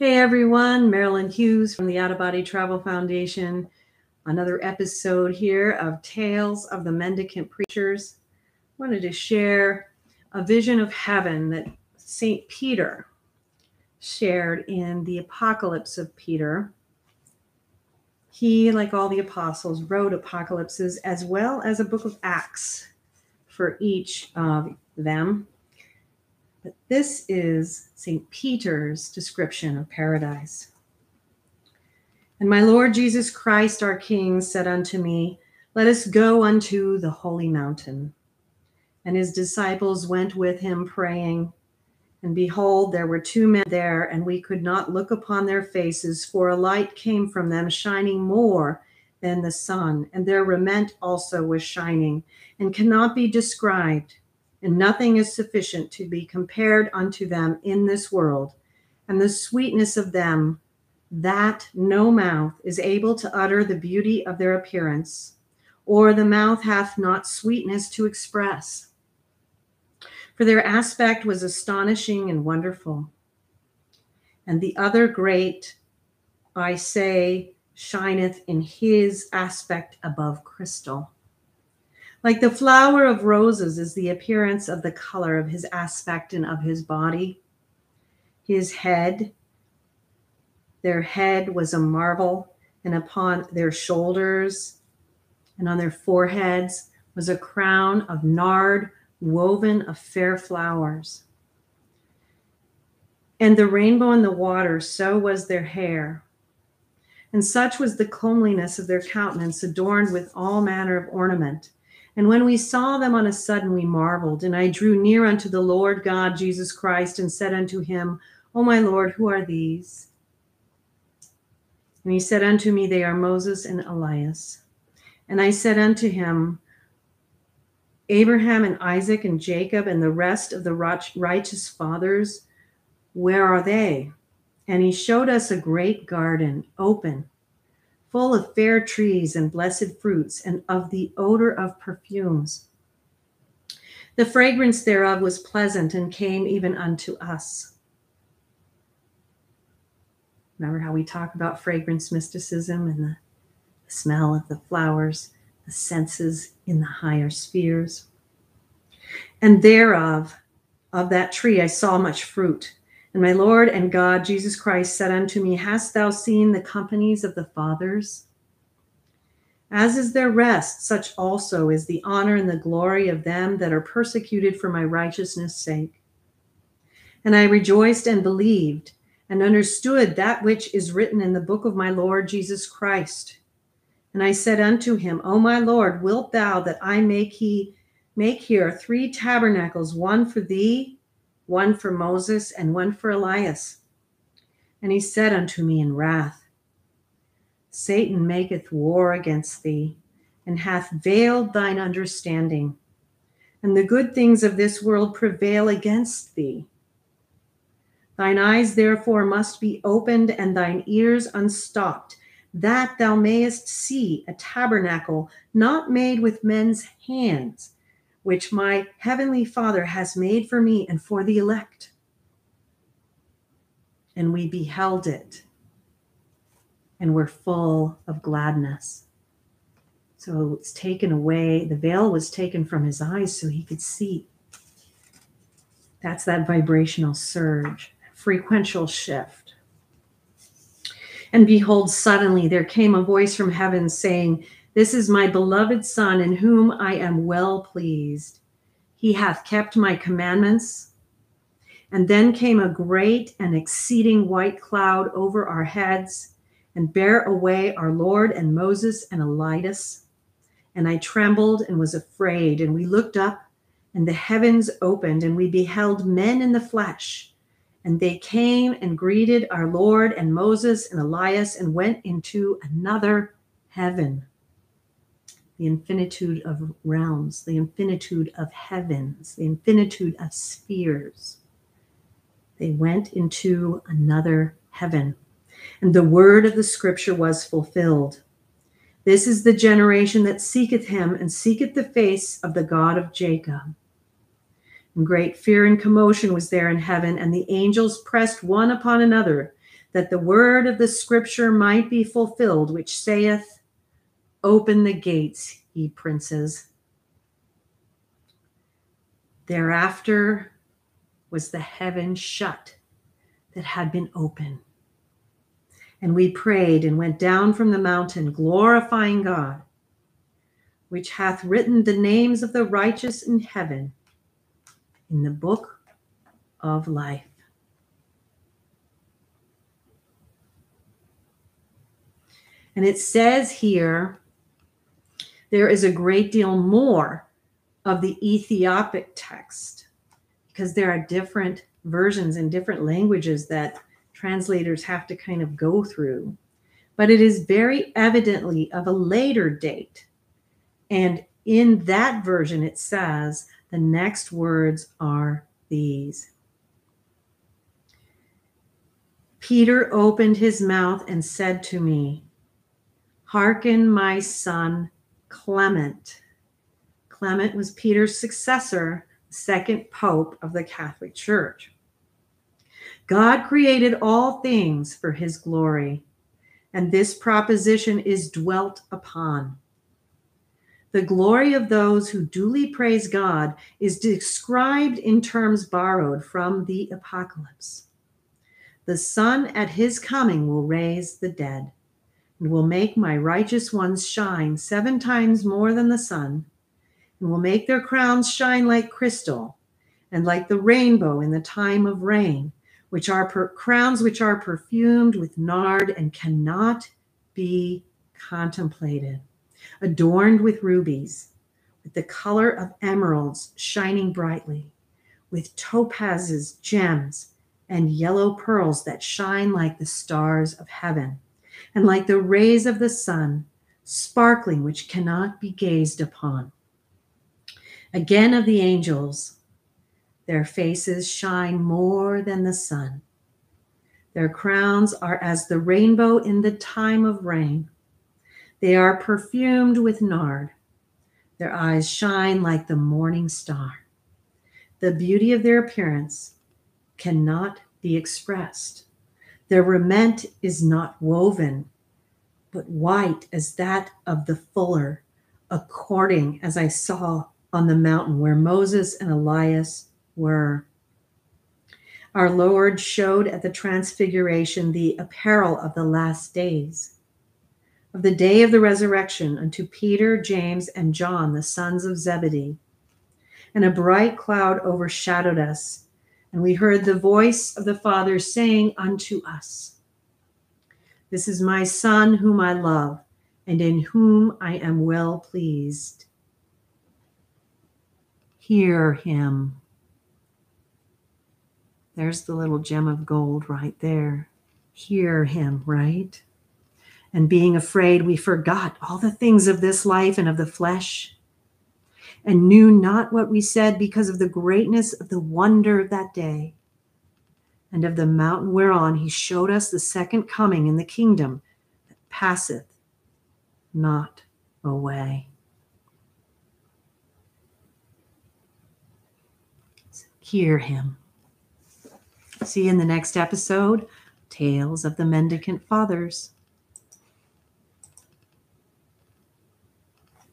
Hey everyone, Marilynn Hughes from the Out of Body Travel Foundation. Another episode here of Tales of the Mendicant Preachers. wanted to share a vision of heaven that St. Peter shared in the Apocalypse of Peter. He, like all the apostles, wrote apocalypses as well as a book of Acts for each of them. This is St. Peter's description of paradise. And my Lord Jesus Christ, our King, said unto me, Let us go unto the holy mountain. And his disciples went with him, praying. And behold, there were two men there, and we could not look upon their faces, for a light came from them, shining more than the sun, and their raiment also was shining, and cannot be described and nothing is sufficient to be compared unto them in this world, and the sweetness of them that no mouth is able to utter the beauty of their appearance, or the mouth hath not sweetness to express. For their aspect was astonishing and wonderful. And the other great, I say, shineth in his aspect above crystal like the flower of roses is the appearance of the color of his aspect and of his body. His head, their head was a marvel, and upon their shoulders and on their foreheads was a crown of nard woven of fair flowers. And the rainbow in the water, so was their hair. And such was the comeliness of their countenance, adorned with all manner of ornament. And when we saw them on a sudden, we marveled. And I drew near unto the Lord God Jesus Christ and said unto him, O my Lord, who are these? And he said unto me, They are Moses and Elias. And I said unto him, Abraham and Isaac and Jacob and the rest of the righteous fathers, where are they? And he showed us a great garden, open full of fair trees and blessed fruits, and of the odor of perfumes. The fragrance thereof was pleasant and came even unto us. Remember how we talk about fragrance mysticism and the smell of the flowers, the senses in the higher spheres? And thereof, of that tree, I saw much fruit and my Lord and God, Jesus Christ, said unto me, Hast thou seen the companies of the fathers? As is their rest, such also is the honor and the glory of them that are persecuted for my righteousness' sake. And I rejoiced and believed and understood that which is written in the book of my Lord Jesus Christ. And I said unto him, O my Lord, wilt thou that I make he make here three tabernacles, one for thee, one for Moses and one for Elias. And he said unto me in wrath, Satan maketh war against thee, and hath veiled thine understanding, and the good things of this world prevail against thee. Thine eyes therefore must be opened, and thine ears unstopped, that thou mayest see a tabernacle not made with men's hands which my heavenly Father has made for me and for the elect. And we beheld it and were full of gladness. So it's taken away, the veil was taken from his eyes so he could see. That's that vibrational surge, frequential shift. And behold, suddenly there came a voice from heaven saying, this is my beloved Son, in whom I am well pleased. He hath kept my commandments. And then came a great and exceeding white cloud over our heads, and bare away our Lord and Moses and Elias. And I trembled and was afraid. And we looked up, and the heavens opened, and we beheld men in the flesh. And they came and greeted our Lord and Moses and Elias, and went into another heaven the infinitude of realms, the infinitude of heavens, the infinitude of spheres. They went into another heaven, and the word of the scripture was fulfilled. This is the generation that seeketh him and seeketh the face of the God of Jacob. And great fear and commotion was there in heaven, and the angels pressed one upon another that the word of the scripture might be fulfilled, which saith, Open the gates, ye princes. Thereafter was the heaven shut that had been open. And we prayed and went down from the mountain, glorifying God, which hath written the names of the righteous in heaven in the book of life. And it says here, there is a great deal more of the Ethiopic text because there are different versions in different languages that translators have to kind of go through. But it is very evidently of a later date. And in that version, it says the next words are these Peter opened his mouth and said to me, Hearken, my son Clement. Clement was Peter's successor, second pope of the Catholic Church. God created all things for his glory, and this proposition is dwelt upon. The glory of those who duly praise God is described in terms borrowed from the Apocalypse. The Son at his coming will raise the dead and will make my righteous ones shine seven times more than the sun, and will make their crowns shine like crystal and like the rainbow in the time of rain which are per- crowns which are perfumed with nard and cannot be contemplated, adorned with rubies, with the color of emeralds shining brightly, with topazes, gems, and yellow pearls that shine like the stars of heaven, and like the rays of the sun, sparkling which cannot be gazed upon. Again of the angels, their faces shine more than the sun. Their crowns are as the rainbow in the time of rain. They are perfumed with nard. Their eyes shine like the morning star. The beauty of their appearance cannot be expressed. Their raiment is not woven, but white as that of the fuller, according as I saw on the mountain where Moses and Elias were. Our Lord showed at the Transfiguration the apparel of the last days, of the day of the resurrection unto Peter, James, and John, the sons of Zebedee. And a bright cloud overshadowed us, and we heard the voice of the Father saying unto us, This is my Son, whom I love, and in whom I am well pleased. Hear him. There's the little gem of gold right there. Hear him, right? And being afraid, we forgot all the things of this life and of the flesh, and knew not what we said because of the greatness of the wonder of that day and of the mountain whereon he showed us the second coming in the kingdom that passeth not away. Hear him. See you in the next episode Tales of the Mendicant Fathers.